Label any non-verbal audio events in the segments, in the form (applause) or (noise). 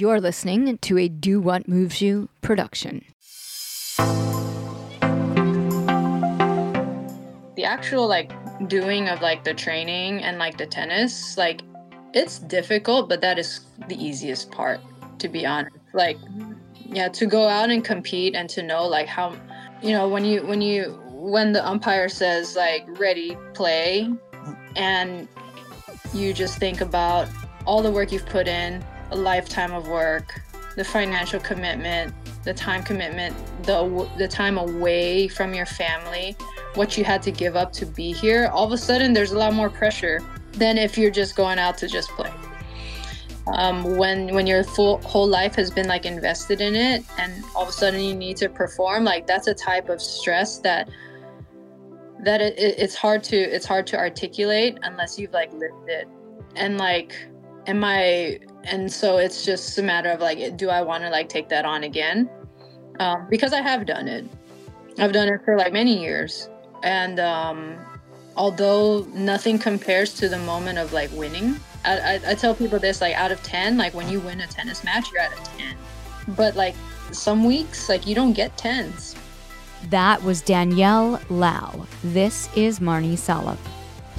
You're listening to a Do What Moves You production. The actual like doing of like the training and like the tennis, like it's difficult, but that is the easiest part to be honest. Like yeah, to go out and compete and to know like how you know when you when you when the umpire says like ready play and you just think about all the work you've put in a lifetime of work the financial commitment the time commitment the the time away from your family what you had to give up to be here all of a sudden there's a lot more pressure than if you're just going out to just play. Um, when when your full whole life has been like invested in it and all of a sudden you need to perform like that's a type of stress that that it, it, it's hard to it's hard to articulate unless you've like lived it. And like am i and so it's just a matter of like do i want to like take that on again? Um, because i have done it. I've done it for like many years. And um, although nothing compares to the moment of like winning I, I, I tell people this like out of 10 like when you win a tennis match you're at a 10 but like some weeks like you don't get 10s that was Danielle Lao. This is Marni Salup.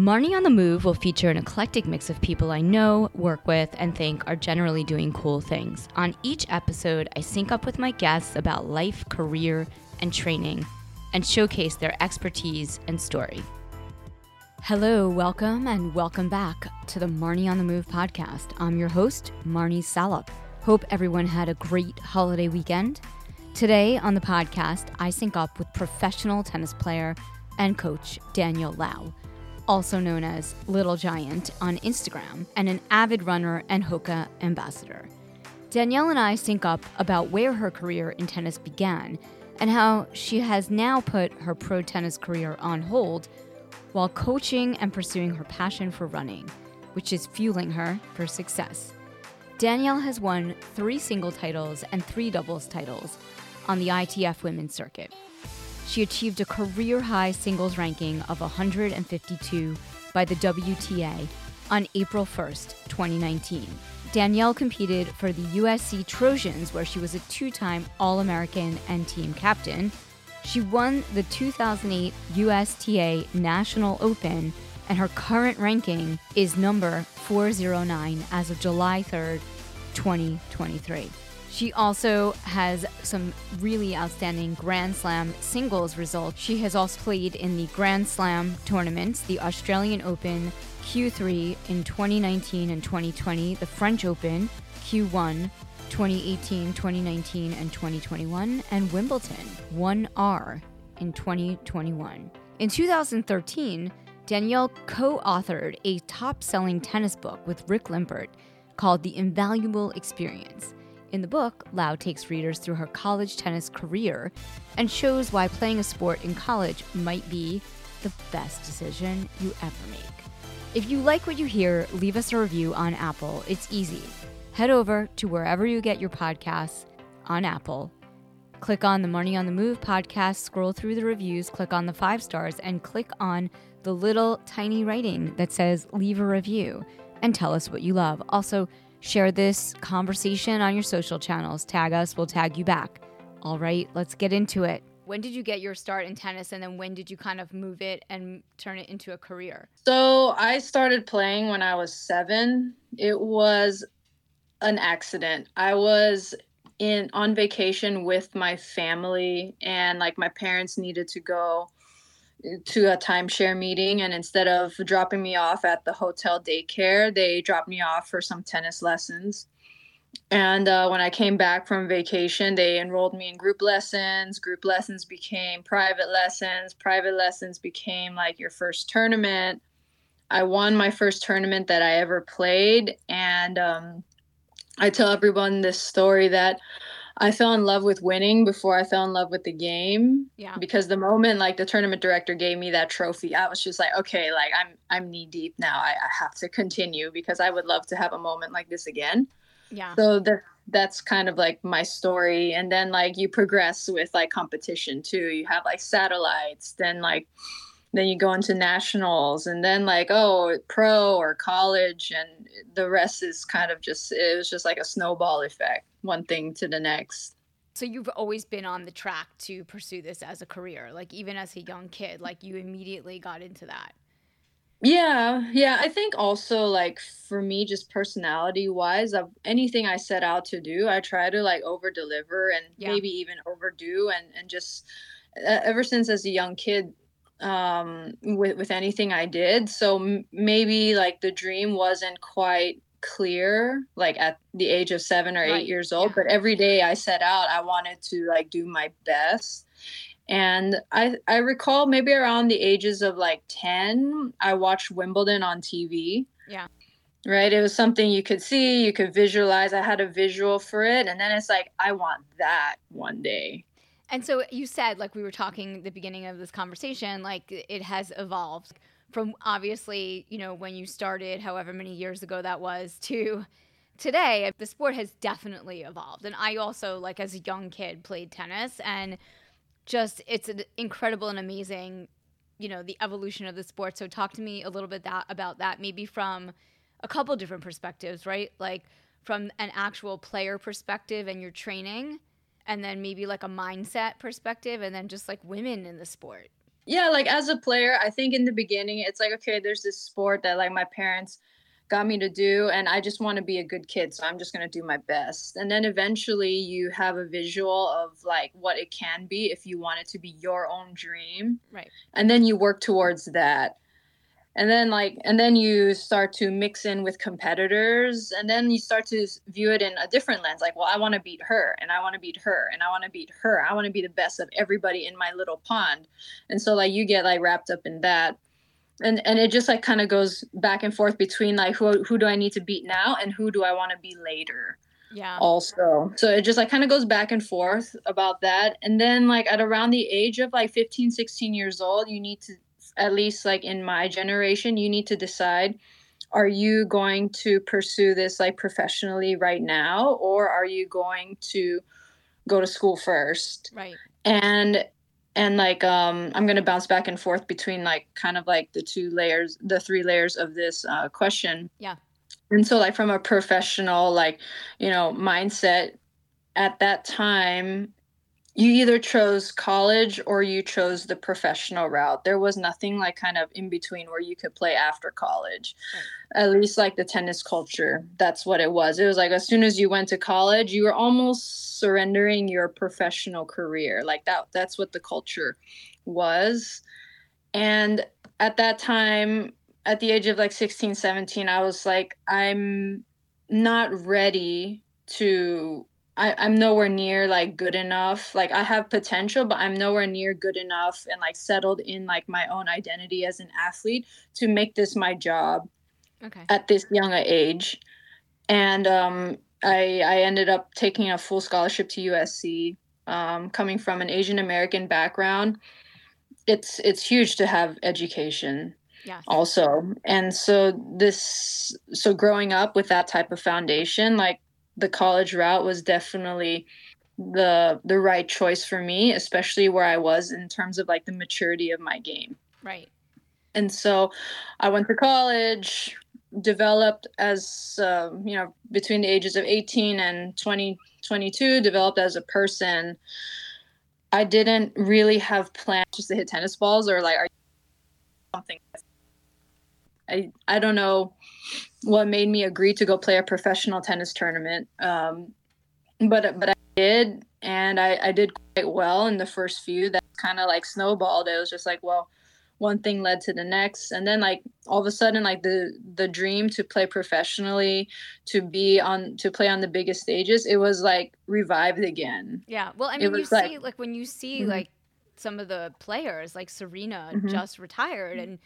Marni on the Move will feature an eclectic mix of people I know, work with, and think are generally doing cool things. On each episode, I sync up with my guests about life, career, and training, and showcase their expertise and story. Hello, welcome, and welcome back to the Marni on the Move podcast. I'm your host, Marni Salup. Hope everyone had a great holiday weekend. Today on the podcast, I sync up with professional tennis player and coach Danielle Lao also known as Little Giant, on Instagram, and an avid runner and Hoka ambassador. Danielle and I sync up about where her career in tennis began and how she has now put her pro tennis career on hold while coaching and pursuing her passion for running, which is fueling her for success. Danielle has won three single titles and three doubles titles on the ITF women's circuit she achieved a career high singles ranking of 152 by the WTA on April 1st, 2019. Danielle competed for the USC Trojans, where she was a two time All American and team captain. She won the 2008 USTA National Open, and her current ranking is number 409 as of July 3rd, 2023. She also has some really outstanding Grand Slam singles results. She has also played in the Grand Slam tournaments, the Australian Open, Q3 in 2019 and 2020, the French Open, Q1, 2018, 2019, and 2021, and Wimbledon, 1R in 2021. In 2013, Danielle co authored a top selling tennis book with Rick Limpert called The Invaluable Experience. In the book, Lao takes readers through her college tennis career and shows why playing a sport in college might be the best decision you ever make. If you like what you hear, leave us a review on Apple. It's easy. Head over to wherever you get your podcasts on Apple. Click on the Marni on the Move podcast, scroll through the reviews, click on the five stars, and click on the little tiny writing that says leave a review and tell us what you love. Also, Share this conversation on your social channels. Tag us, we'll tag you back. All right, let's get into it. When did you get your start in tennis and then when did you kind of move it and turn it into a career? So, I started playing when I was 7. It was an accident. I was in on vacation with my family and like my parents needed to go to a timeshare meeting and instead of dropping me off at the hotel daycare they dropped me off for some tennis lessons. And uh, when i came back from vacation they enrolled me in group lessons. Group lessons became private lessons. Private lessons became like your first tournament. I won my first tournament that i ever played and um, i tell everyone this story that I fell in love with winning before I fell in love with the game. Yeah. Because the moment like the tournament director gave me that trophy, I was just like, okay, like I'm I'm knee deep now. I, I have to continue because I would love to have a moment like this again. Yeah. So that that's kind of like my story. And then like you progress with like competition too. You have like satellites, then like then you go into nationals and then like oh pro or college and the rest is kind of just it was just like a snowball effect one thing to the next so you've always been on the track to pursue this as a career like even as a young kid like you immediately got into that yeah yeah i think also like for me just personality wise of anything i set out to do i try to like over deliver and yeah. maybe even overdo and and just uh, ever since as a young kid um, with with anything I did. So m- maybe like the dream wasn't quite clear like at the age of 7 or 8 right. years old, but every day I set out I wanted to like do my best. And I I recall maybe around the ages of like 10, I watched Wimbledon on TV. Yeah. Right? It was something you could see, you could visualize. I had a visual for it and then it's like I want that one day. And so you said, like we were talking the beginning of this conversation, like it has evolved from obviously, you know, when you started, however many years ago that was, to today. The sport has definitely evolved. And I also, like as a young kid, played tennis and just it's an incredible and amazing, you know, the evolution of the sport. So talk to me a little bit that about that, maybe from a couple different perspectives, right? Like from an actual player perspective and your training and then maybe like a mindset perspective and then just like women in the sport. Yeah like as a player i think in the beginning it's like okay there's this sport that like my parents got me to do and i just want to be a good kid so i'm just going to do my best. And then eventually you have a visual of like what it can be if you want it to be your own dream. Right. And then you work towards that and then like and then you start to mix in with competitors and then you start to view it in a different lens like well i want to beat her and i want to beat her and i want to beat her. I want to be the best of everybody in my little pond. And so like you get like wrapped up in that. And and it just like kind of goes back and forth between like who who do i need to beat now and who do i want to be later yeah. also. So it just like kind of goes back and forth about that. And then like at around the age of like 15 16 years old you need to at least like in my generation, you need to decide are you going to pursue this like professionally right now or are you going to go to school first? Right. And and like um i'm going to bounce back and forth between like kind of like the two layers the three layers of this uh, question yeah and so like from a professional like you know mindset at that time you either chose college or you chose the professional route. There was nothing like kind of in between where you could play after college. Right. At least like the tennis culture, that's what it was. It was like as soon as you went to college, you were almost surrendering your professional career. Like that that's what the culture was. And at that time, at the age of like 16, 17, I was like I'm not ready to I, I'm nowhere near like good enough. Like I have potential, but I'm nowhere near good enough and like settled in like my own identity as an athlete to make this my job okay. at this young age. And um, I I ended up taking a full scholarship to USC. Um, coming from an Asian American background, it's it's huge to have education yeah also and so this so growing up with that type of foundation like the college route was definitely the the right choice for me, especially where I was in terms of like the maturity of my game. Right. And so I went to college, developed as uh, you know between the ages of 18 and 20 22 developed as a person i didn't really have plans just to hit tennis balls or like are something i i don't know what made me agree to go play a professional tennis tournament. Um, but but I did, and I, I did quite well in the first few. That kind of like snowballed. It was just like, well, one thing led to the next, and then like all of a sudden, like the the dream to play professionally, to be on to play on the biggest stages, it was like revived again. Yeah. Well, I mean, you like, see, like when you see mm-hmm. like some of the players, like Serena, mm-hmm. just retired and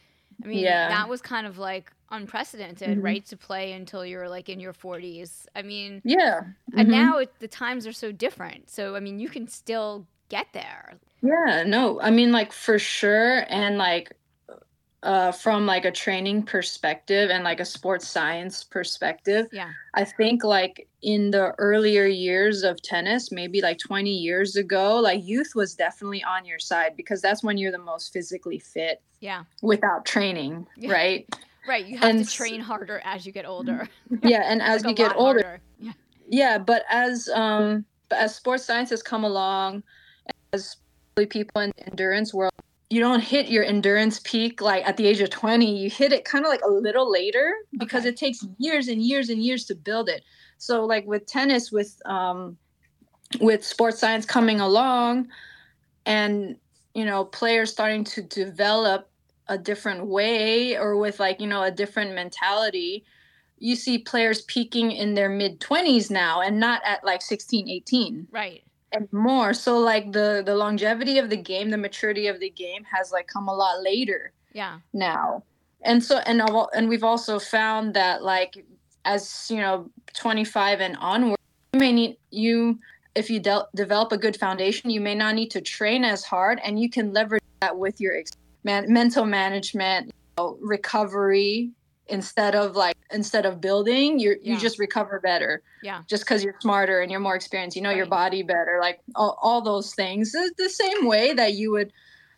I mean, Yeah. that was kind of like unprecedented, Mhm. right? To play until you're like in your 40s. I mean, Yeah. and Mhm. now it, the times are so different. So, I mean, you can still get there. Yeah, no, I mean, like for sure, and like uh, from like a training perspective and like a sports science perspective, Yeah. I think like in the earlier years of tennis, maybe like 20 years ago, like youth was definitely on your side because that's when you're the most physically fit Yeah. without training, Yeah. right? (laughs) Right. You have And to train harder as you get older. (laughs) Yeah, and (laughs) as Like, you get older, harder. Yeah. yeah but as um but as sports science has come along as people in the endurance world you don't hit your endurance peak like at the age of 20 you hit it kind of like a little later because Okay. it takes years and years and years to build it so like with tennis with um with sports science coming along and you know players starting to develop a different way or with like you know a different mentality you see players peaking in their mid 20s now and not at like 16 18 Right. And more so like the the longevity of the game the maturity of the game has like come a lot later Yeah. now and so and and we've also found that like as you know 25 and onward you may need you if you de- develop a good foundation you may not need to train as hard and you can leverage that with your man- mental management you know, recovery instead of like instead of building you Yeah. you just recover better Yeah. just because you're smarter and you're more experienced you know your body better like all, all those things the, the same way that you would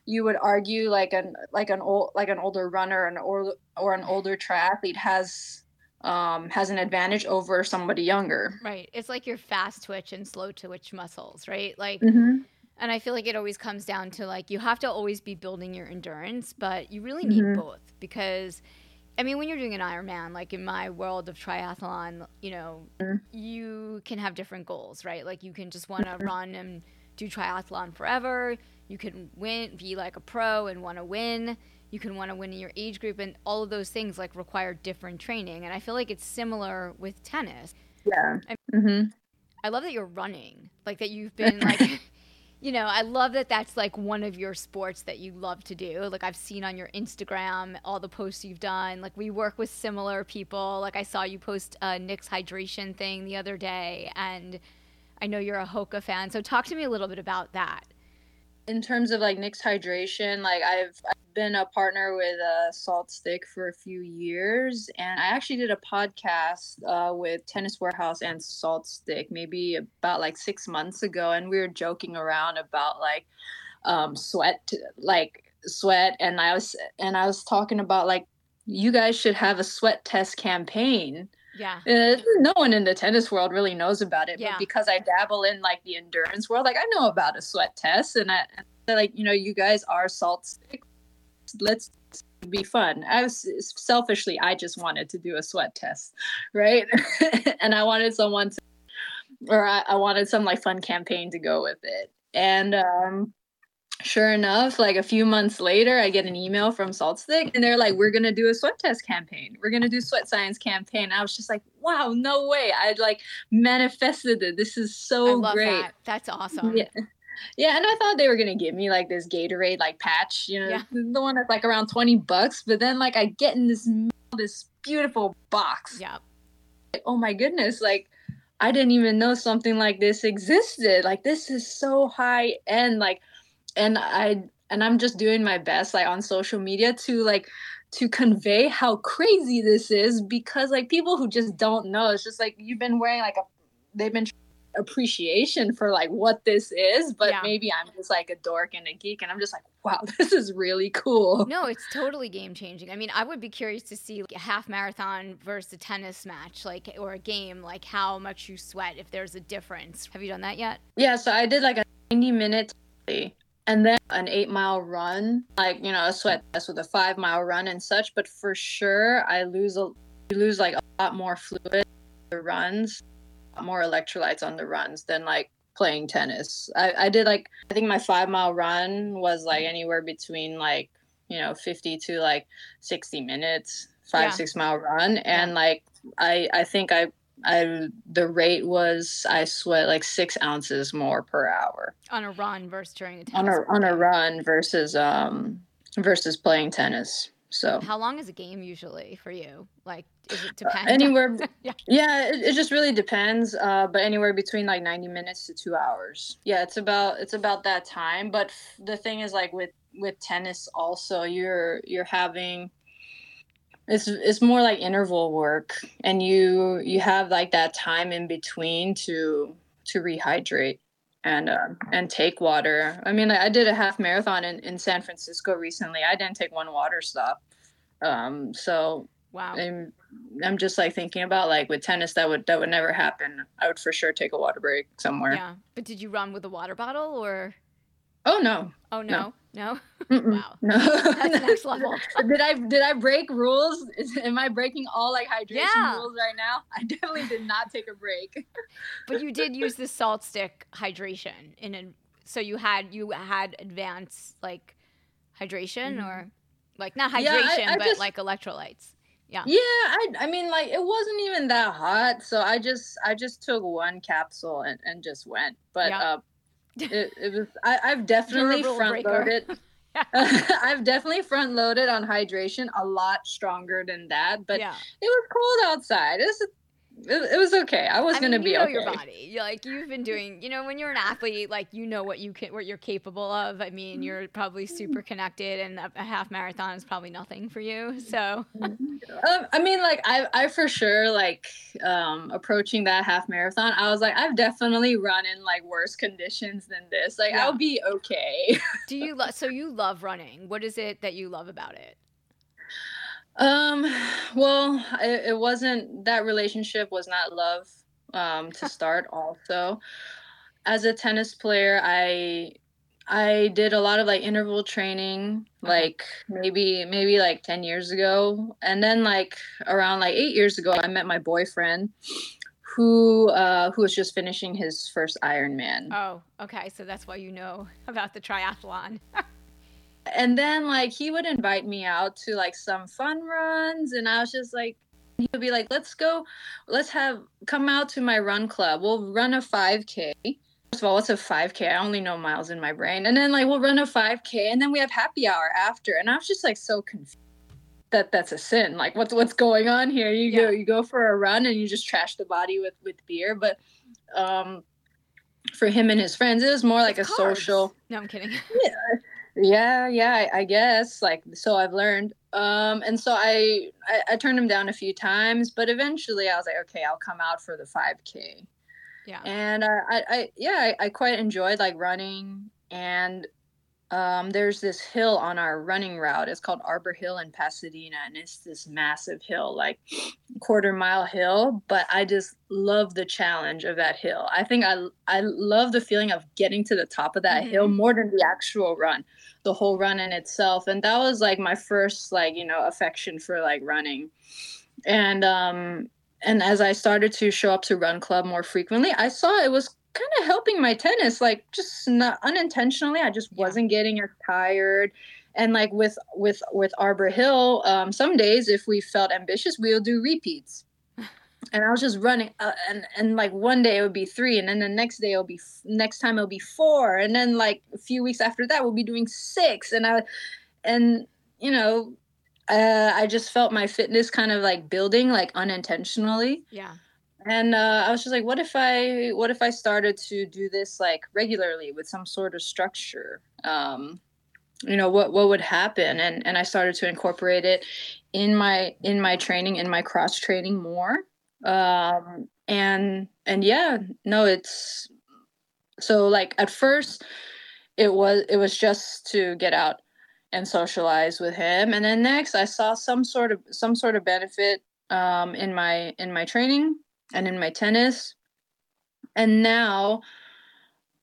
you would argue like an like an old like an older runner and or or an older triathlete has um has an advantage over somebody younger Right. It's like your fast twitch and slow twitch muscles, right? Like, mm-hmm. and I feel like it always comes down to like you have to always be building your endurance, but you really need Mhm. both because. I mean, when you're doing an Ironman, like in my world of triathlon, you know, Mhm. you can have different goals, right? Like you can just want Mm-hmm. to run and do triathlon forever. You can win, be like a pro and want to win. You can want to win in your age group, and all of those things like require different training. And I feel like it's similar with tennis. yeah I- mm-hmm. I love that you're running, like that you've (laughs) been like, you know, I love that that's like one of your sports that you love to do. Like I've seen on your Instagram all the posts you've done. Like we work with similar people. Like I saw you post a Nix hydration thing the other day, and I know you're a Hoka fan. So talk to me a little bit about that. in terms of like Nix hydration, like I've, I've been a partner with uh, Salt Stick for a few years, and I actually did a podcast uh, with Tennis Warehouse and Salt Stick maybe about like six months ago, and we were joking around about like um, sweat, like sweat, and I was and I was talking about like you guys should have a sweat test campaign Yeah. uh, no one in the tennis world really knows about it Yeah. but because i dabble in like the endurance world like i know about a sweat test and i like you know you guys are salt stick let's be fun i was selfishly i just wanted to do a sweat test right (laughs) and i wanted someone to or I, I wanted some like fun campaign to go with it and um sure enough, like a few months later, I get an email from Salt Stick and they're like, we're going to do a sweat test campaign. We're going to do sweat science campaign. I was just like, wow, no way. I like manifested it. This is I so love great. that. That's awesome. Yeah. Yeah, and I thought they were gonna give me like this Gatorade like patch, you know, Yeah. the one that's like around twenty bucks. But then like I get in this this beautiful box. Yeah. Like, oh my goodness, like I didn't even know something like this existed. Like this is so high end. Like, and I and I'm just doing my best like on social media to like to convey how crazy this is because like people who just don't know, it's just like you've been wearing like a they've been appreciation for like what this is, but Yeah. maybe I'm just like a dork and a geek and I'm just like, wow, (laughs) this is really cool. No, it's totally game changing. I mean, I would be curious to see like, a half marathon versus a tennis match, like or a game, like how much you sweat if there's a difference. Have you done that yet? Yeah, so I did like a 90 minute and then an eight mile run, like, you know, a sweat test with a five mile run and such. But for sure, I lose a you lose like a lot more fluid the runs, more electrolytes on the runs than like playing tennis. I, I did like, I think my five mile run was like anywhere between like, you know, 50 to like 60 minutes, five, Yeah. six mile run. And like, I, I think I, I, the rate was I sweat like six ounces more per hour On a run versus during a on tennis a on a run versus um versus playing tennis. So how long is a game usually for you? Like, it uh, (laughs) anywhere yeah. yeah it, it just really depends uh but anywhere between like 90 minutes to two hours. Yeah it's about it's about that time but f- the thing is like with with tennis also you're you're having it's it's more like interval work and you you have like that time in between to to rehydrate and uh, and take water. I mean i did a half marathon in, in san francisco recently. I didn't take one water stop. Um so Wow. I'm I'm just like thinking about like with tennis that would that would never happen. I would for sure take a water break somewhere. Yeah. But did you run with a water bottle or? Oh no. Oh no, no. (laughs) Mm-mm. Wow. No. That's next (laughs) level. did I did I break rules? Is, am I breaking all like hydration Yeah. rules right now? I definitely did not take a break. (laughs) But you did use the salt stick hydration in a, so you had you had advanced like hydration mm-hmm. or like not hydration Yeah, I- I but just- like electrolytes. Yeah, yeah I I mean like it wasn't even that hot, so I just I just took one capsule and, and just went. But Yeah. uh (laughs) it, it was I, I've definitely front loaded (laughs) (laughs) I've definitely front loaded on hydration a lot stronger than that, but yeah. it was cold outside. It was it, it was okay. I was I gonna mean, be you know okay. your body. You like you've been doing. You know, when you're an athlete, like you know what you can, what you're capable of. I mean, you're probably super connected, and a, a half marathon is probably nothing for you. (laughs) So Um, I mean, like I, I for sure like um, approaching that half marathon. I was like, I've definitely run in like worse conditions than this. Like Yeah. I'll be okay. do you? Lo- so you love running. What is it that you love about it? Um, well, it, it wasn't that relationship was not love um, to start. Also, as a tennis player, I I did a lot of like interval training, like maybe maybe like ten years ago, and then like around like eight years ago, I met my boyfriend, who uh, who was just finishing his first Ironman. Oh, okay. So that's why you know (laughs) about the triathlon. (laughs) and then like he would invite me out to like some fun runs and i was just like he would be like let's go let's have come out to my run club. We'll run a 5k first of all what's a 5k i only know miles in my brain. And then like we'll run a 5k and then we have happy hour after. And i was just like so confused that that's a sin. Like what's what's going on here? You Yeah. go you go for a run and you just trash the body with with beer. But um for him and his friends it was more like It's a social No, I'm kidding. yeah yeah I, I guess like so i've learned um and so I, I i turned him down a few times but eventually i was like okay i'll come out for the 5k Yeah. and uh, I, I yeah I, I quite enjoyed like running and um there's this hill on our running route it's called arbor hill in pasadena and it's this massive hill like (sniffs) quarter mile hill but i just love the challenge of that hill. I think i i love the feeling of getting to the top of that hill more than the actual run the whole run in itself and that was like my first like you know affection for like running. And um and as i started to show up to run club more frequently i saw it was kind of helping my tennis like just not unintentionally i just wasn't getting as tired. And like with with with arbor hill um some days if we felt ambitious we'll do repeats. (laughs) And i was just running uh, and and like one day it would be three and then the next day it'll be f- next time it'll be four and then like a few weeks after that we'll be doing six. And i and you know uh, i just felt my fitness kind of like building like unintentionally. Yeah. And uh, i was just like what if i what if i started to do this like regularly with some sort of structure? Um you know what what would happen? And and i started to incorporate it in my in my training in my cross training more. Um and and yeah no it's so like at first it was it was just to get out and socialize with him. And then next i saw some sort of some sort of benefit um in my in my training and in my tennis. And now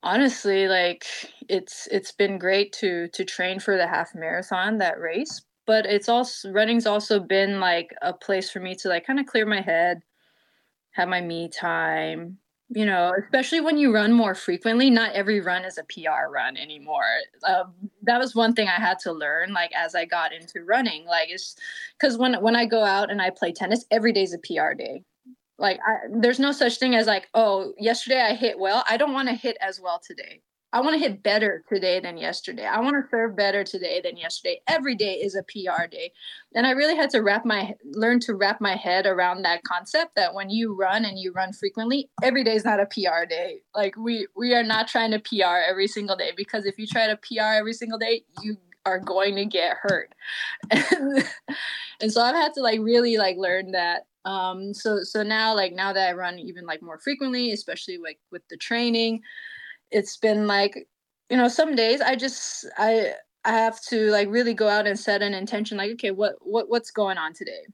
honestly like it's it's been great to to train for the half marathon that race but it's also running's also been like a place for me to like kind of clear my head have my me time you know especially when you run more frequently. Not every run is a pr run anymore. Um, that was one thing i had to learn like as i got into running. Like it's because when when i go out and i play tennis every day's a pr day like I, there's no such thing as like oh yesterday i hit well i don't want to hit as well today I want to hit better today than yesterday. I want to serve better today than yesterday. Every day is a PR day. And I really had to wrap my learn to wrap my head around that concept that when you run and you run frequently, every day is not a PR day. Like we we are not trying to PR every single day because if you try to PR every single day, you are going to get hurt. and, (laughs) and so I've had to like really like learn that um so so now like now that I run even like more frequently, especially like with the training, it's been like you know some days i just i i have to like really go out and set an intention like okay what what what's going on today?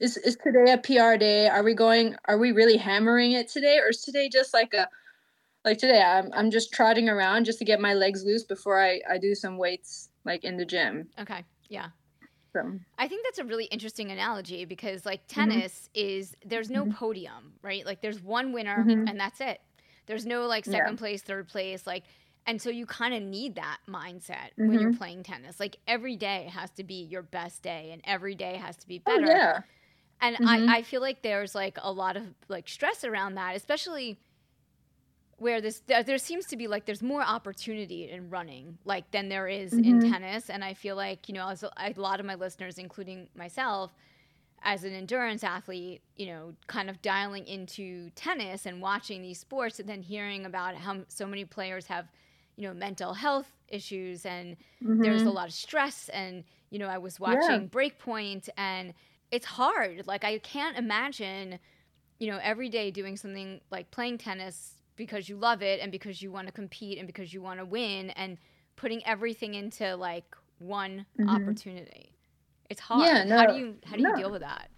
Is is today a pr day? Are we going are we really hammering it today? Or is today just like a like today i'm, I'm just trotting around just to get my legs loose before i i do some weights like in the gym. Okay yeah so. I think that's a really interesting analogy because like mm-hmm. tennis mm-hmm. is there's no mm-hmm. podium, right? Like there's one winner mm-hmm. and that's it. There's no like second yeah. place, third place, like and so you kind of need that mindset mm-hmm. when you're mm-hmm. playing tennis. Like every day has to be your best day and every day has to be oh, better. Oh, yeah. And mm-hmm. I, I feel like there's like a lot of like stress around that, especially where this there, there seems to be like there's more opportunity in running like than there is mm-hmm. in tennis and i feel like you know as a, a lot of my listeners including myself as an endurance athlete, you know, kind of dialing into tennis and watching these sports and then hearing about how so many players have, you know, mental health issues and mm-hmm. there's a lot of stress. And, you know, I was watching yeah. Breakpoint and it's hard. Like, I can't imagine, you know, every day doing something like playing tennis because you love it and because you want to compete and because you want to win and putting everything into like one mm-hmm. opportunity. It's hard. Yeah, no, how do you how do you deal with that?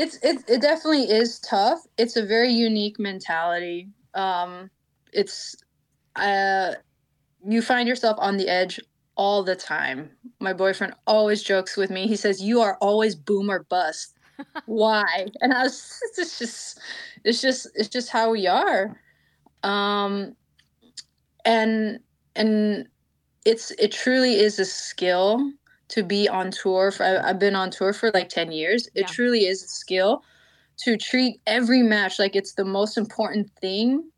It's it, it definitely is tough. It's a very unique mentality. Um it's uh you find yourself on the edge all the time. My boyfriend always jokes with me. He says, "You are always boom or bust." (laughs) Why? And I was, (laughs) it's just, it's just, it's just how we are. Um, and and it's it truly is a skill to be on tour for I've been on tour for like 10 years. It yeah. truly is a skill to treat every match like it's the most important thing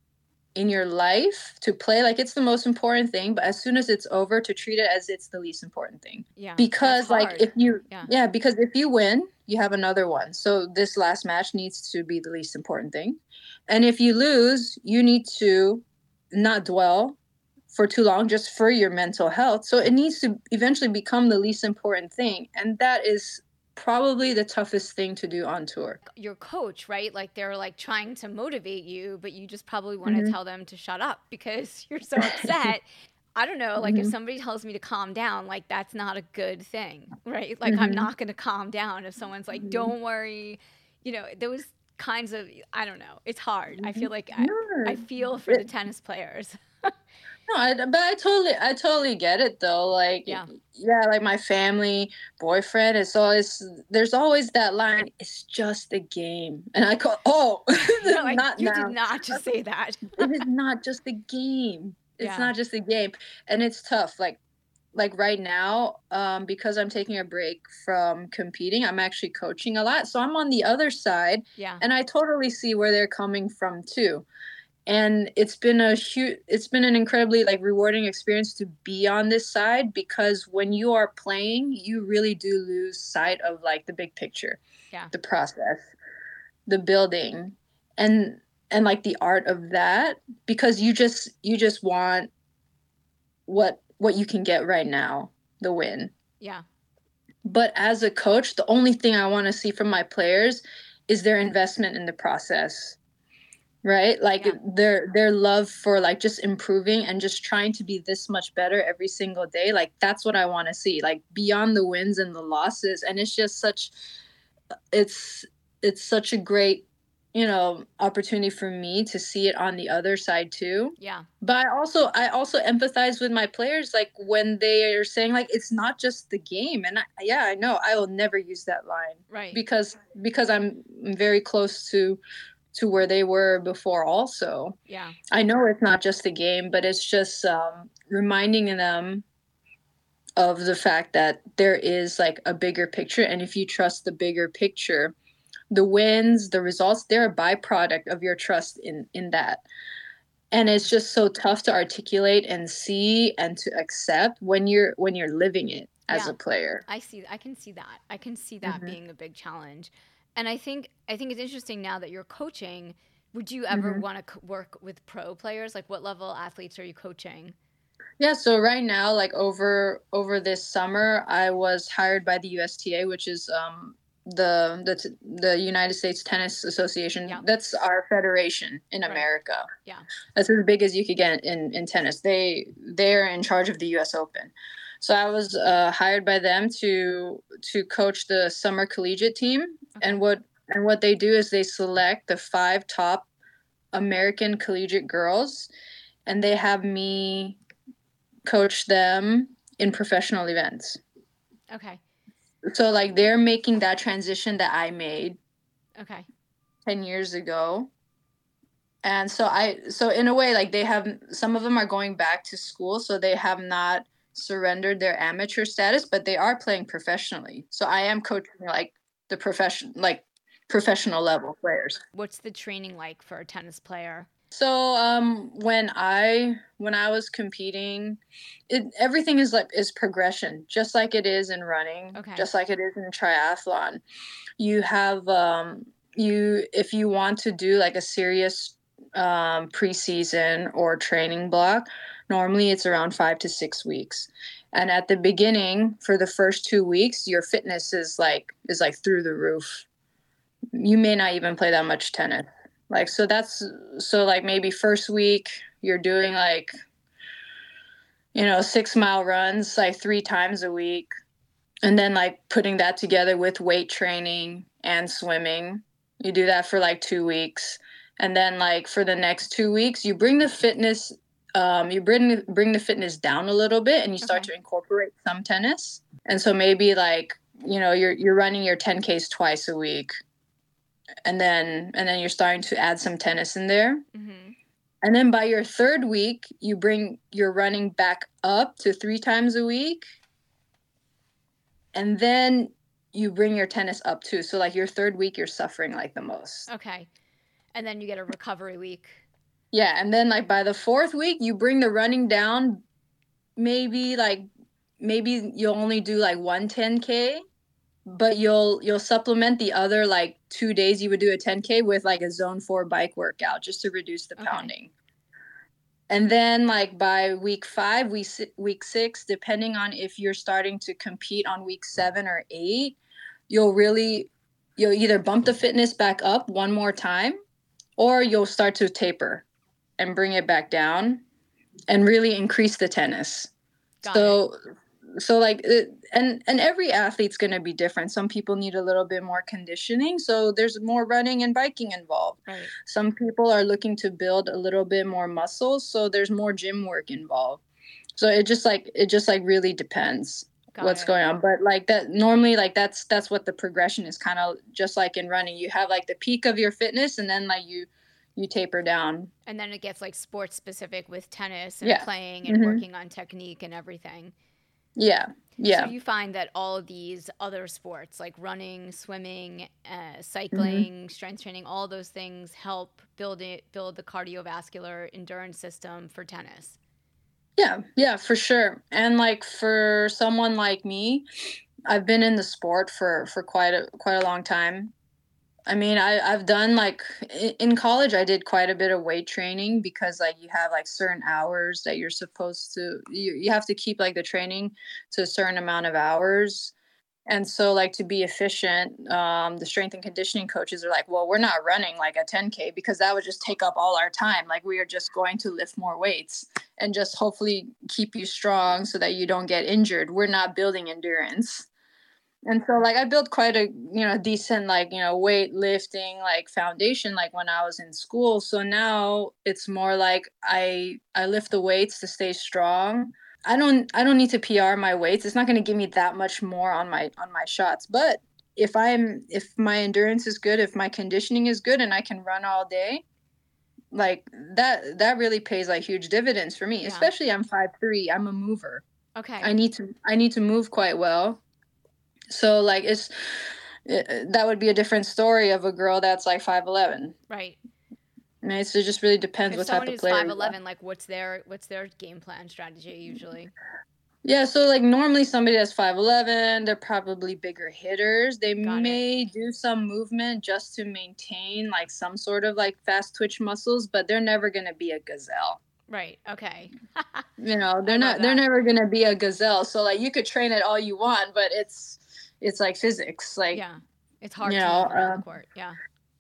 in your life to play like it's the most important thing but as soon as it's over to treat it as it's the least important thing yeah because like if you yeah. yeah because if you win you have another one so this last match needs to be the least important thing and if you lose you need to not dwell for too long just for your mental health. So it needs to eventually become the least important thing. And that is probably the toughest thing to do on tour. Your coach, right? Like they're like trying to motivate you, but you just probably want to mm-hmm. tell them to shut up because (laughs) you're so upset. (laughs) I don't know, like mm-hmm. if somebody tells me to calm down, like that's not a good thing, right? Like mm-hmm. I'm not going to calm down if someone's like, mm-hmm. "Don't worry." You know, those kinds of I don't know. It's hard. I feel mm-hmm. like I, I feel for the tennis players. (laughs) No, I, but I totally, I totally get it though. Like, yeah, yeah, like my family, boyfriend. It's always there's always that line. It's just a game, and I call. Oh, (laughs) no, (laughs) like, not you now. did not just say that. it is not just a game. It's yeah. not just a game, and it's tough. Like, like right now, um, because I'm taking a break from competing, I'm actually coaching a lot. So I'm on the other side. Yeah, and I totally see where they're coming from too and it's been a huge it's been an incredibly like rewarding experience to be on this side because when you are playing you really do lose sight of like the big picture yeah the process the building and and like the art of that because you just you just want what what you can get right now the win. Yeah. But as a coach the only thing i want to see from my players is their investment in the process right? Like yeah. their their love for like just improving and just trying to be this much better every single day. Like that's what i want to see like beyond the wins and the losses. And it's just such it's it's such a great you know opportunity for me to see it on the other side too. Yeah. But i also i also empathize with my players like when they are saying like it's not just the game. And I, yeah i know i will never use that line right. because because i'm very close to to where they were before also. Yeah. I know it's not just the game but it's just um, reminding them of the fact that there is like a bigger picture. And if you trust the bigger picture the wins the results they're a byproduct of your trust in in that and it's just so tough to articulate and see and to accept when you're when you're living it as Yeah. a player I see. I can see that. I can see that Mhm. being a big challenge. And I think I think it's interesting now that you're coaching. Would you ever Mhm. want to co- work with pro players? Like, what level athletes are you coaching? Yeah, so right now, like over over this summer, I was hired by the USTA, which is um, the the the United States Tennis Association. Yeah. That's our federation in Right. America. Yeah. that's as big as you could get in in tennis. They they're in charge of the U.S. Open. So I was uh, hired by them to to coach the summer collegiate team, Okay. and what and what they do is they select the five top American collegiate girls, and they have me coach them in professional events. Okay. So like they're making that transition that I made Okay. 10 years ago. And so I so in a way like they have some of them are going back to school so they have not surrendered their amateur status but they are playing professionally. So I am coaching like the profession like professional level players. What's the training like for a tennis player? So um, when I when I was competing, it everything is like is progression, just like it is in running, Okay. just like it is in triathlon. You have um, you if you want to do like a serious um, preseason or training block, normally it's around five to six weeks. And at the beginning, for the first two weeks, your fitness is like is like through the roof. You may not even play that much tennis like so that's so like maybe first week you're doing like you know six mile runs like three times a week and then like putting that together with weight training and swimming you do that for like two weeks and then like for the next two weeks you bring the fitness um, you bring bring the fitness down a little bit and you start Okay. to incorporate some tennis and so maybe like you know you're you're running your 10ks twice a week and then and then you're starting to add some tennis in there Mm-hmm. and then by your third week you bring your running back up to three times a week and then you bring your tennis up too so like your third week you're suffering like the most Okay. And then you get a recovery week. yeah and then like by the fourth week you bring the running down maybe like maybe you'll only do like one 10k but you'll you'll supplement the other like two days you would do a 10k with like a zone four bike workout just to reduce the Okay. pounding and then like by week five week, week six depending on if you're starting to compete on week seven or eight you'll really you'll either bump the fitness back up one more time or you'll start to taper and bring it back down and really increase the tennis Got it. So like it, and and every athlete's going to be different some people need a little bit more conditioning so there's more running and biking involved Right. some people are looking to build a little bit more muscles so there's more gym work involved so it just like it just like really depends Got what's it. going on but like that normally like that's that's what the progression is kind of just like in running you have like the peak of your fitness and then like you you taper down And then it gets like sports specific with tennis and Yeah. playing and Mhm. working on technique and everything. Yeah yeah So you find that all of these other sports like running, swimming, uh, Mm-hmm. cycling, strength training, all those things help build it, build the cardiovascular endurance system for tennis. Yeah, yeah, for sure. And like for someone like me, I've been in the sport for for quite a quite a long time. I mean, I I've done like in college I did quite a bit of weight training because like you have like certain hours that you're supposed to you, you have to keep like the training to a certain amount of hours. And so like to be efficient, um, the strength and conditioning coaches are like, well, we're not running like a 10K because that would just take up all our time. Like we are just going to lift more weights and just hopefully keep you strong so that you don't get injured. We're not building endurance. And so like I built quite a you know decent like you know weightlifting like foundation like when I was in school. So now it's more like I I lift the weights to stay strong. I don't I don't need to PR my weights. It's not going to give me that much more on my on my shots. But if I'm if my endurance is good, if my conditioning is good and I can run all day, like that that really pays like huge dividends for me Yeah. especially i'm 5'3 i'm a mover Okay. i need to i need to move quite well so like it's it, that would be a different story of a girl that's like 5'11 right. Right, so it just really depends If what type of player. five eleven, like what's their what's their game plan strategy usually? Yeah, so like normally somebody that's 5'11, they're probably bigger hitters. They Got it. may do some movement just to maintain like some sort of like fast twitch muscles, but they're never going to be a gazelle. Right. Okay. (laughs) You know, they're not they're never going to be a gazelle. So like you could train it all you want, but it's it's like physics. Like yeah. It's hard you to know, um, the court. Yeah.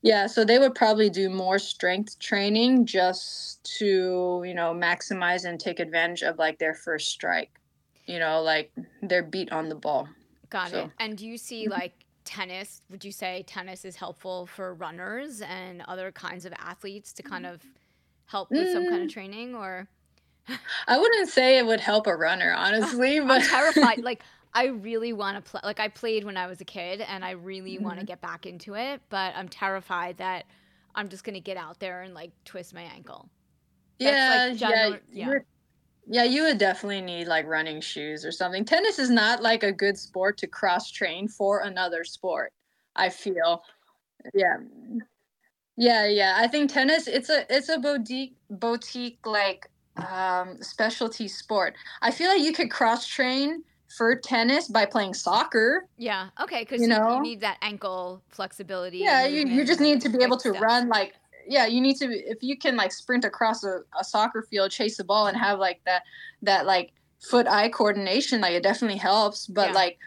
Yeah, so they would probably do more strength training just to, you know, maximize and take advantage of like their first strike. You know, like their beat on the ball. Got So- it. And do you see Mhm. like tennis? Would you say tennis is helpful for runners and other kinds of athletes to kind of help with some kind of Mm. training or (laughs) I wouldn't say it would help a runner, (laughs) honestly, I'm but terrified. like I really want to play. Like I played when I was a kid, and I really want Mm-hmm. to get back into it. But I'm terrified that I'm just gonna get out there and like twist my ankle. yeah, like, yeah, yeah. you would- yeah, you would definitely need like running shoes or something. Tennis is not like a good sport to cross train for another sport. I feel, yeah, yeah, yeah. I think tennis it's a it's a boutique boutique like um specialty sport. I feel like you could cross train for tennis by playing soccer. Yeah. Okay. Because You you, you need that ankle flexibility. yeah you, you just need to be able to steps. run like yeah you need to if you can like sprint across a, a soccer field chase the ball and have like that that like foot eye coordination like it definitely helps but Yeah. like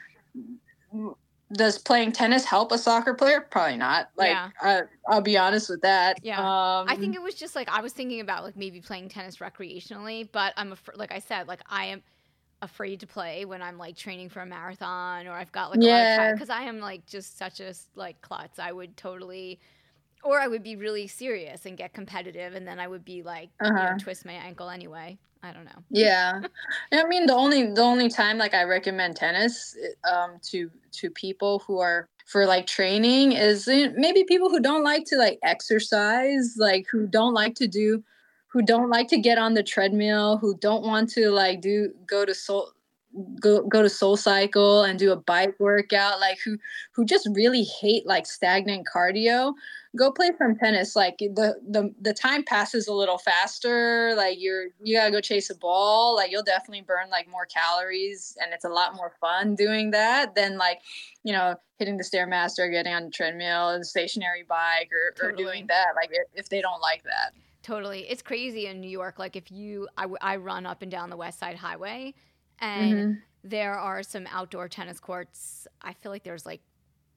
does playing tennis help a soccer player probably not like Yeah. I, i'll be honest with that Yeah. um I think it was just like I was thinking about like maybe playing tennis recreationally, but I'm afraid, like I said, like I am afraid to play when I'm like training for a marathon or I've got like a lot of Yeah. time because I am like just such a like klutz. I would totally, or I would be really serious and get competitive, and then I would be like you know, Uh-huh. twist my ankle anyway. I don't know. yeah i mean the only the only time like i recommend tennis um to to people who are for like training is uh, maybe people who don't like to like exercise like who don't like to do who don't like to get on the treadmill who don't want to like do go to soul go go to SoulCycle and do a bike workout like who who just really hate like stagnant cardio go play some tennis like the the the time passes a little faster like you're you gotta go chase a ball like you'll definitely burn like more calories and it's a lot more fun doing that than like you know hitting the stairmaster getting on the treadmill and stationary bike or, or Totally. doing that like if they don't like that Totally. It's crazy in New York. Like if you, I run up and down the West Side Highway, and Mhm. there are some outdoor tennis courts. I feel like there's like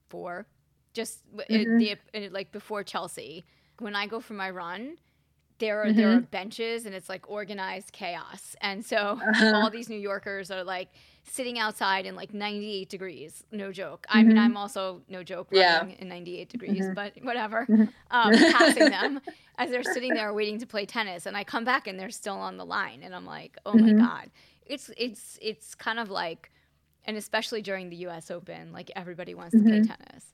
four, just it- Mhm. the, it, like before Chelsea. When I go for my run, there are there are Mm-hmm. benches and it's like organized chaos. And so Uh-huh. all these New Yorkers are like sitting outside in like 98 degrees. No joke. I mean, Mhm. I'm also no joke Yeah. in 98 degrees, Mhm. but whatever. Mhm. Um, (laughs) passing them as they're sitting there waiting to play tennis, and I come back and they're still on the line, and I'm like, oh my god, it's it's it's kind of like, and especially during the U.S. Open, like everybody wants to play tennis.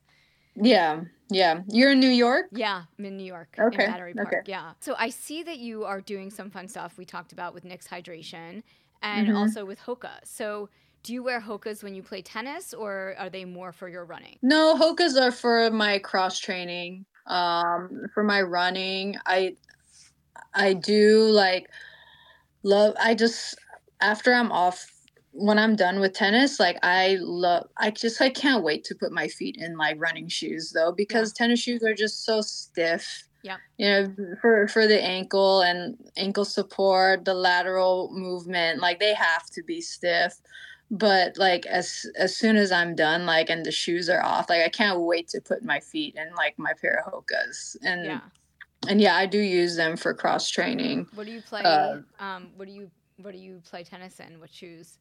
Yeah yeah you're in new york Yeah, I'm in New York, Okay, in Battery Park. okay. Yeah. So I see that you are doing some fun stuff we talked about with Nix hydration and Mhm. also with Hoka. So do you wear Hokas when you play tennis or are they more for your running? No, Hokas are for my cross training. Um, for my running, I I do like love. I just after I'm off when I'm done with tennis, like I love. I just I can't wait to put my feet in like running shoes though because tennis shoes are just so stiff. Yeah. You know, for for the ankle and ankle support, the lateral movement, like they have to be stiff but like as as soon as i'm done like and the shoes are off like i can't wait to put my feet in like my pair of hokas and Yeah. and yeah i do use them for cross training What do you play? Uh, um, what do you what do you play tennis in? What shoes?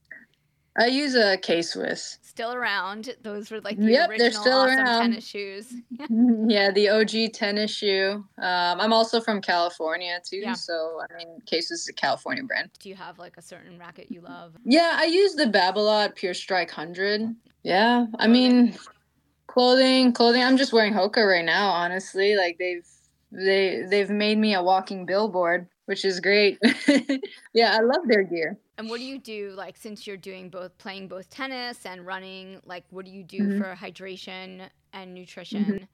i use a k-swiss Still around? Those were like the Yep, they're original still awesome around. tennis shoes. (laughs) (laughs) yeah the og tennis shoe um i'm also from california too Yeah. so i mean k-swiss is a california brand do you have like a certain racket you love? yeah i use the babolat pure strike 100 yeah i mean clothing clothing i'm just wearing hoka right now honestly like they've they they've made me a walking billboard which is great (laughs) yeah i love their gear And what do you do like since you're doing both playing both tennis and running? Like what do you do Mhm. for hydration and nutrition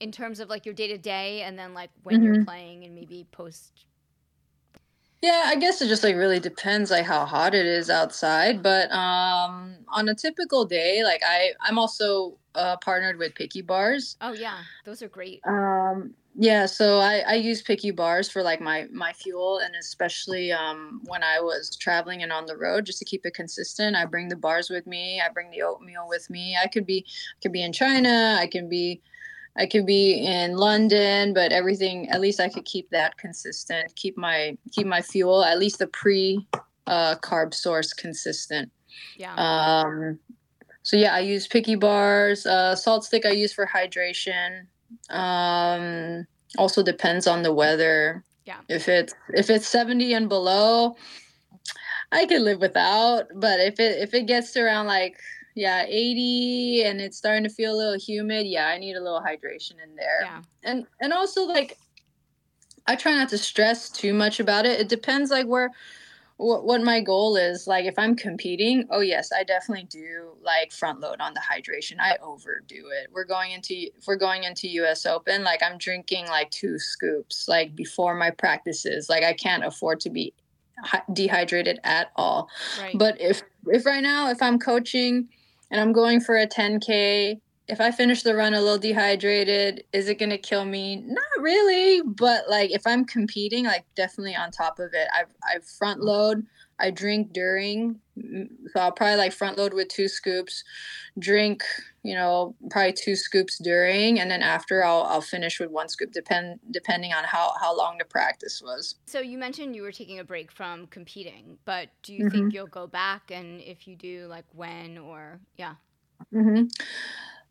in terms of like your day to day and then like when mm-hmm. you're playing and maybe post yeah, I guess it just like really depends like how hot it is outside. But um on a typical day, like I I'm also uh, partnered with Picky Bars. Oh yeah, those are great. Um yeah, so I I use Picky Bars for like my my fuel and especially um when I was traveling and on the road just to keep it consistent. I bring the bars with me. I bring the oatmeal with me. I could be I could be in China. I can be I could be in London, but everything at least I could keep that consistent, keep my keep my fuel, at least the pre uh, carb source consistent. Yeah. Um so yeah, I use picky bars, uh, SaltStick I use for hydration. Um also depends on the weather. Yeah. If it's if it's 70 and below, I could live without, but if it if it gets around like yeah 80 and it's starting to feel a little humid yeah i need a little hydration in there yeah. and and also like i try not to stress too much about it it depends like where what, what my goal is like if i'm competing oh yes i definitely do like front load on the hydration i overdo it we're going into if we're going into us open like i'm drinking like two scoops like before my practices like i can't afford to be dehydrated at all right. but if if right now if i'm coaching and I'm going for a 10K. If I finish the run a little dehydrated, is it going to kill me? Not really, but like if I'm competing, like definitely on top of it. I I front load, I drink during, so I'll probably like front load with two scoops, drink, you know, probably two scoops during, and then after I'll I'll finish with one scoop, depend depending on how how long the practice was. So you mentioned you were taking a break from competing, but do you mm-hmm. think you'll go back? And if you do, like when or yeah. Mm-hmm.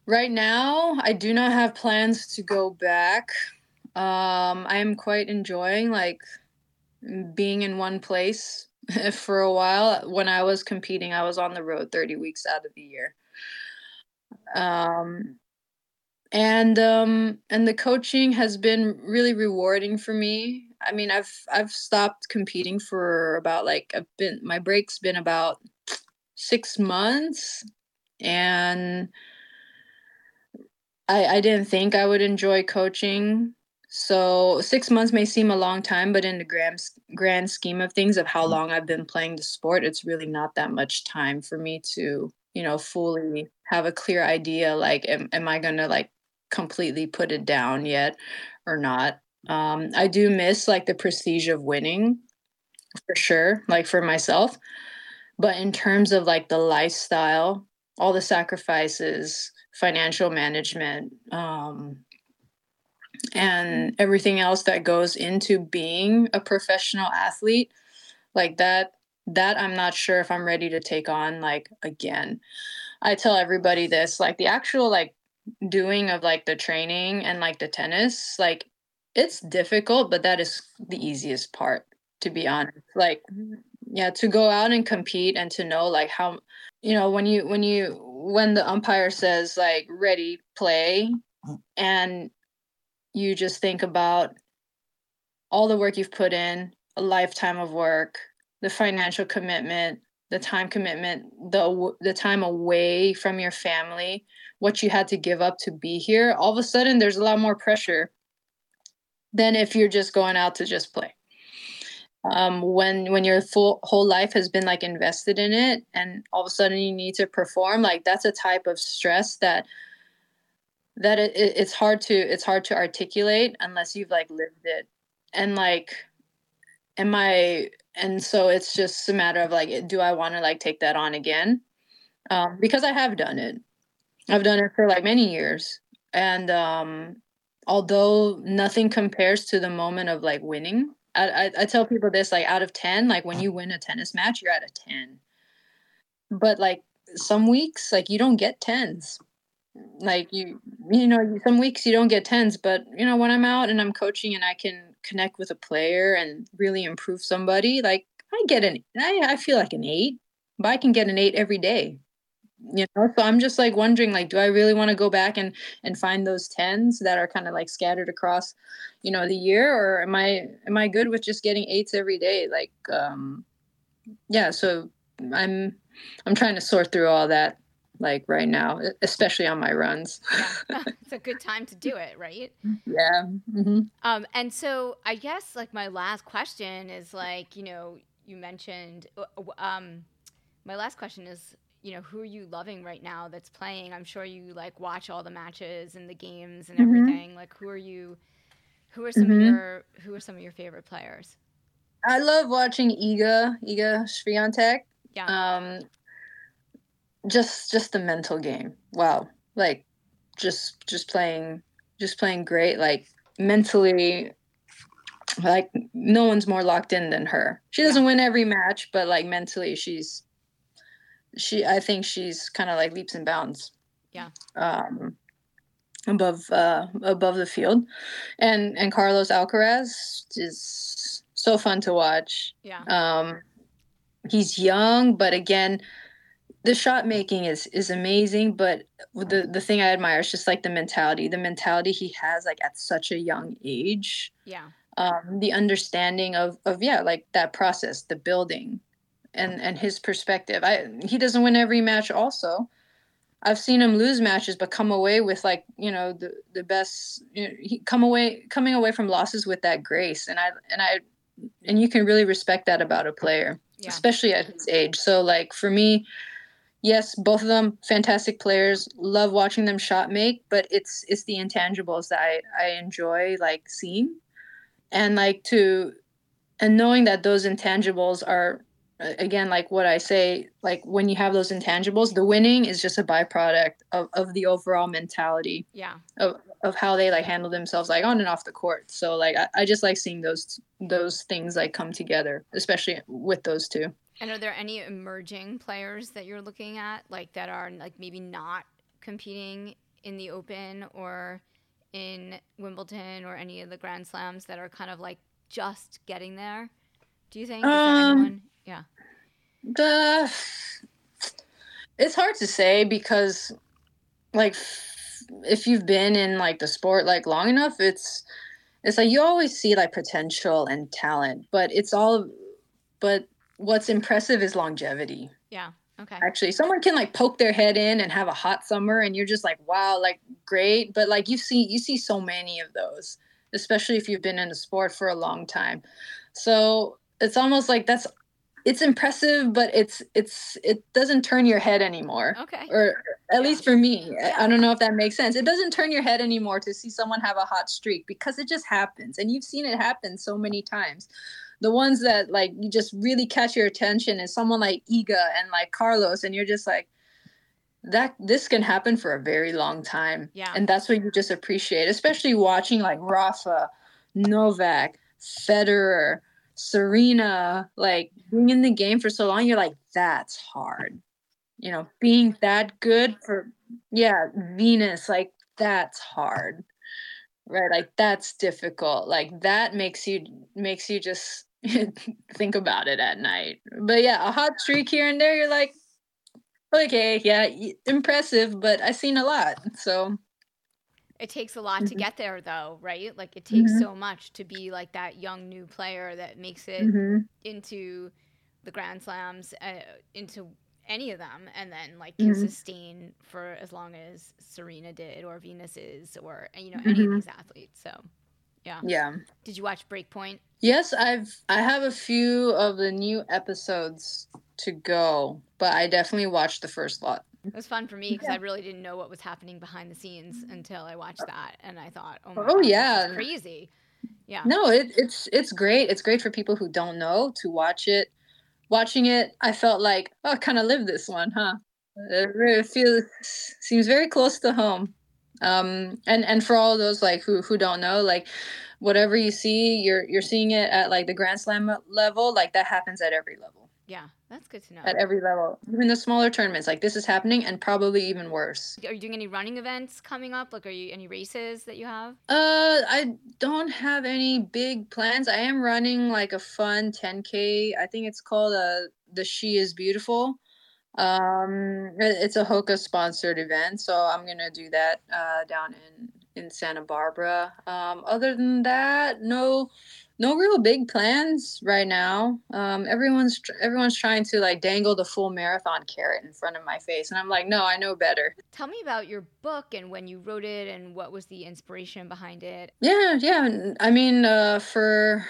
Right now, I do not have plans to go back. Um, I am quite enjoying like being in one place (laughs) for a while. When I was competing, I was on the road 30 weeks out of the year. Um, and um, and the coaching has been really rewarding for me. I mean, I've I've stopped competing for about like I've been my break's been about six months, and I I didn't think I would enjoy coaching so six months may seem a long time, but in the grand grand scheme of things, of how long I've been playing the sport, it's really not that much time for me to, you know, fully have a clear idea. Like, am, am I gonna like completely put it down yet, or not? Um, I do miss like the prestige of winning, for sure, like for myself. But in terms of like the lifestyle, all the sacrifices, financial management, um, and everything else that goes into being a professional athlete like that that i'm not sure if i'm ready to take on like again. I tell everybody this like the actual like doing of like the training and like the tennis like it's difficult but that is the easiest part to be honest. Like yeah to go out and compete and to know like how you know when you when you when the umpire says like ready play and you just think about all the work you've put in, a lifetime of work, the financial commitment, the time commitment, the the time away from your family, what you had to give up to be here, all of a sudden there's a lot more pressure than if you're just going out to just play. Um, when when your full whole life has been like invested in it, and all of a sudden you need to perform, like that's a type of stress that that it, it, it's hard to it's hard to articulate unless you've like lived it. And like am i and so it's just a matter of like do i want to like take that on again? Um, because i have done it. I've done it for like many years. And um, although nothing compares to the moment of like winning I, I, tell people this like out of 10 like when you win a tennis match you're at a 10 but like some weeks like you don't get 10s like you you know some weeks you don't get tens but you know when i'm out and i'm coaching and i can connect with a player and really improve somebody like i get an i, I feel like an eight but i can get an eight every day you know so i'm just like wondering like do i really want to go back and and find those tens that are kind of like scattered across you know the year or am i am i good with just getting eights every day like um yeah so i'm i'm trying to sort through all that like right now, especially on my runs. yeah, (laughs) (laughs) it's a good time to do it, right? Yeah. Mm-hmm. Um, and so I guess like my last question is like, you know, you mentioned, uh, um, my last question is, you know, who are you loving right now that's playing? I'm sure you like watch all the matches and the games and Mm-hmm. everything. Like, who are you? Who are some Mhm. of your Who are some of your favorite players? I love watching Iga, Iga Swiatek. Yeah, Um, just just the mental game. Wow, like just just playing just playing great. Like mentally, like no one's more locked in than her. She doesn't win every match, but like mentally, she's she. I think she's kind of like leaps and bounds. Yeah. Um, above uh above the field, and and Carlos Alcaraz is so fun to watch. yeah, Um, he's young, but again, the shot making is is amazing. But the the thing I admire is just like the mentality, the mentality he has like at such a young age. yeah, Um, the understanding of of yeah, like that process, the building, and and his perspective. I he doesn't win every match. Also, I've seen him lose matches, but come away with like you know the the best. You know, he come away coming away from losses with that grace, and I and I and you can really respect that about a player yeah. especially at his age. So like for me, yes, both of them fantastic players. Love watching them shot make, but it's it's the intangibles that I, I enjoy like seeing. And like to and knowing that those intangibles are again like what I say, like when you have those intangibles, the winning is just a byproduct of, of the overall mentality yeah. of, of how they like handle themselves like on and off the court. So like I, I just like seeing those those things like come together, especially with those two. And are there any emerging players that you're looking at, like that are like maybe not competing in the Open or in Wimbledon or any of the Grand Slams that are kind of like just getting there? Do you think? Um, anyone? Yeah. The it's hard to say because like if you've been in like the sport like long enough, it's it's like you always see like potential and talent, but it's all but what's impressive is longevity. Yeah. Okay. actually someone can like poke their head in and have a hot summer and you're just like wow like great but like you see you see so many of those especially if you've been in the sport for a long time so it's almost like that's it's impressive but it's it's it doesn't turn your head anymore Okay. or at Yeah. least for me I- i don't know if that makes sense it doesn't turn your head anymore to see someone have a hot streak because it just happens and you've seen it happen so many times the ones that like you just really catch your attention is someone like Iga and like Carlos and you're just like that this can happen for a very long time Yeah. and that's what you just appreciate especially watching like Rafa Novak Federer Serena like being in the game for so long you're like that's hard. You know being that good for yeah Venus like that's hard right? Like that's difficult. Like that makes you makes you just (laughs) think about it at night. But yeah a hot streak here and there you're like okay yeah impressive but i've seen a lot so It takes a lot to Mhm. get there, though, right? Like it takes Mhm. so much to be like that young new player that makes it mhm, into the Grand Slams, uh, into any of them, and then like can Mhm. sustain for as long as Serena did, or Venus is, or you know any of Mhm. these athletes. So, yeah. yeah Did you watch Breakpoint? yes i've i have a few of the new episodes to go but i definitely watched the first lot It was fun for me because Yeah. I really didn't know what was happening behind the scenes until I watched that, and I thought, oh my Oh, god, yeah. crazy. Yeah. No, it, it's it's great. It's great for people who don't know to watch it. Watching it, I felt like, oh, I kind of lived this one, huh? It really feels seems very close to home. Um, and and for all those like who who don't know, like whatever you see, you're you're seeing it at like the Grand Slam level. Like that happens at every level, Yeah, that's good to know. at every level, even the smaller tournaments. Like this is happening, and probably even worse. Are you doing any running events coming up? Like, are you any races that you have? Uh, I don't have any big plans. I am running like a fun 10k. I think it's called uh the She is Beautiful. Um, it's a Hoka sponsored event, so I'm gonna do that uh down in in Santa Barbara. Um, other than that, no no real big plans right now. Um, everyone's everyone's trying to like dangle the full marathon carrot in front of my face, and I'm like, no, I know better. Tell me about your book and when you wrote it, and what was the inspiration behind it. Yeah, yeah. I mean, uh, for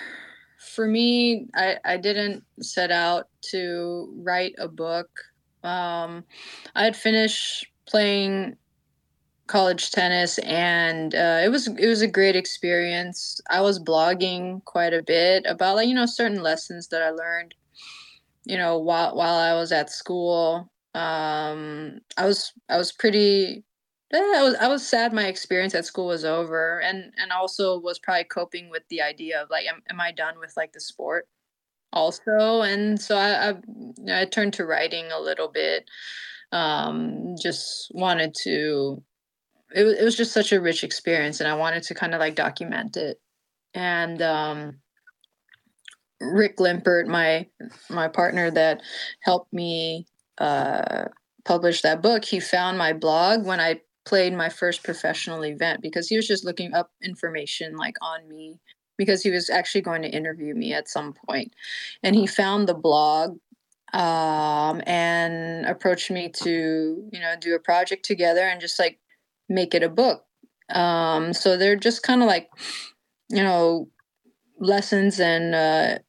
for me, I I didn't set out to write a book. Um, I had finished playing college tennis and uh, it was it was a great experience. I was blogging quite a bit about like you know certain lessons that i learned you know while while i was at school. Um i was i was pretty yeah, I was I was sad my experience at school was over and and also was probably coping with the idea of like am, am I done with like the sport also? And so I, I I turned to writing a little bit um just wanted to it, it was just such a rich experience and i wanted to kind of like document it. And um rick limpert my my partner that helped me uh publish that book he found my blog when i played my first professional event because he was just looking up information like on me because he was actually going to interview me at some point. And he found the blog um, and approached me to you know do a project together and just like make it a book. Um, so they're just kind of like, you know, lessons and, uh,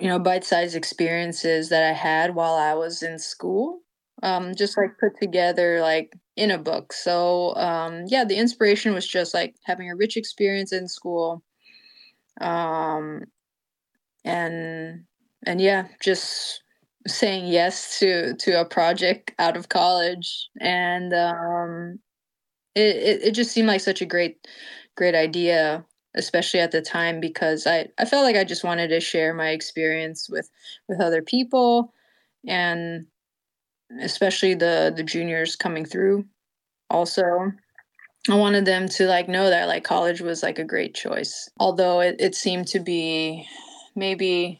you know, bite sized experiences that I had while I was in school. Um, just like put together like in a book. So um, yeah, the inspiration was just like having a rich experience in school. Um, and and yeah, just saying yes to to a project out of college and um it, it, it just seemed like such a great great idea especially at the time because I, I felt like I just wanted to share my experience with with other people and especially the the juniors coming through also. I wanted them to like know that like college was like a great choice although it, it seemed to be maybe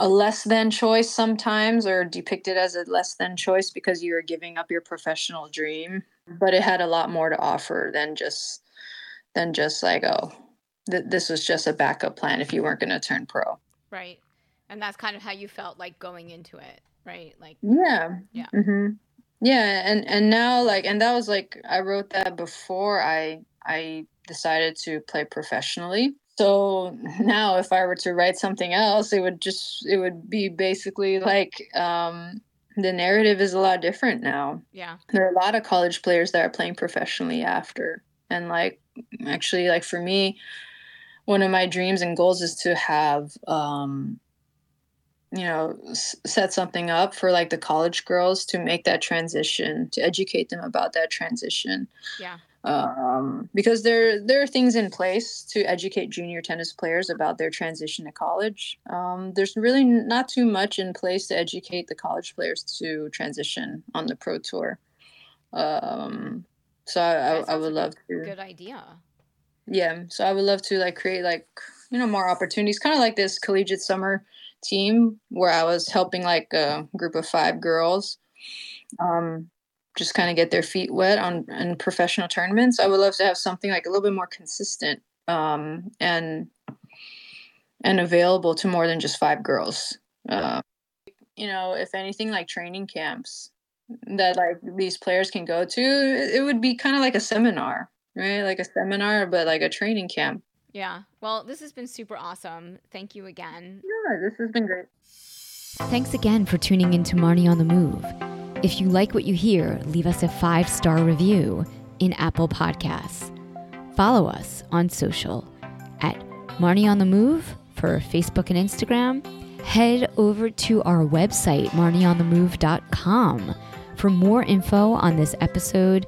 a less than choice sometimes or depicted as a less than choice because you're giving up your professional dream? But it had a lot more to offer than just than just like oh th- this was just a backup plan if you weren't going to turn pro. Right. And that's kind of how you felt like going into it right? Like yeah. Yeah. Mm-hmm. yeah and and now like and that was like i wrote that before i i decided to play professionally so (laughs) now if i were to write something else it would just it would be basically like um the narrative is a lot different now. Yeah. There are a lot of college players that are playing professionally after. And like actually like for me one of my dreams and goals is to have um you know s- set something up for like the college girls to make that transition to educate them about that transition. Yeah um, because there there are things in place to educate junior tennis players about their transition to college. Um, there's really not too much in place to educate the college players to transition on the pro tour. Um, so I, I, I would love to. Good idea. Yeah, so I would love to like create like you know more opportunities, kind of like this collegiate summer team where I was helping like a group of five girls. Um, just kind of get their feet wet on in professional tournaments. I would love to have something like a little bit more consistent um, and and available to more than just five girls. Uh, you know, if anything, like training camps that like these players can go to, it would be kind of like a seminar, right? Like a seminar, but like a training camp. Yeah. Well, this has been super awesome. Thank you again. Yeah, this has been great. Thanks again for tuning in to Marni on the Move. If you like what you hear, leave us a five star review in Apple Podcasts. Follow us on social at Marni on the Move for Facebook and Instagram. Head over to our website, marnieonthemove.com, for more info on this episode,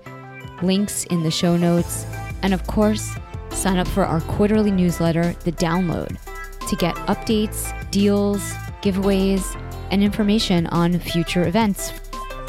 links in the show notes, and of course, sign up for our quarterly newsletter, The Download, to get updates, deals, giveaways, and information on future events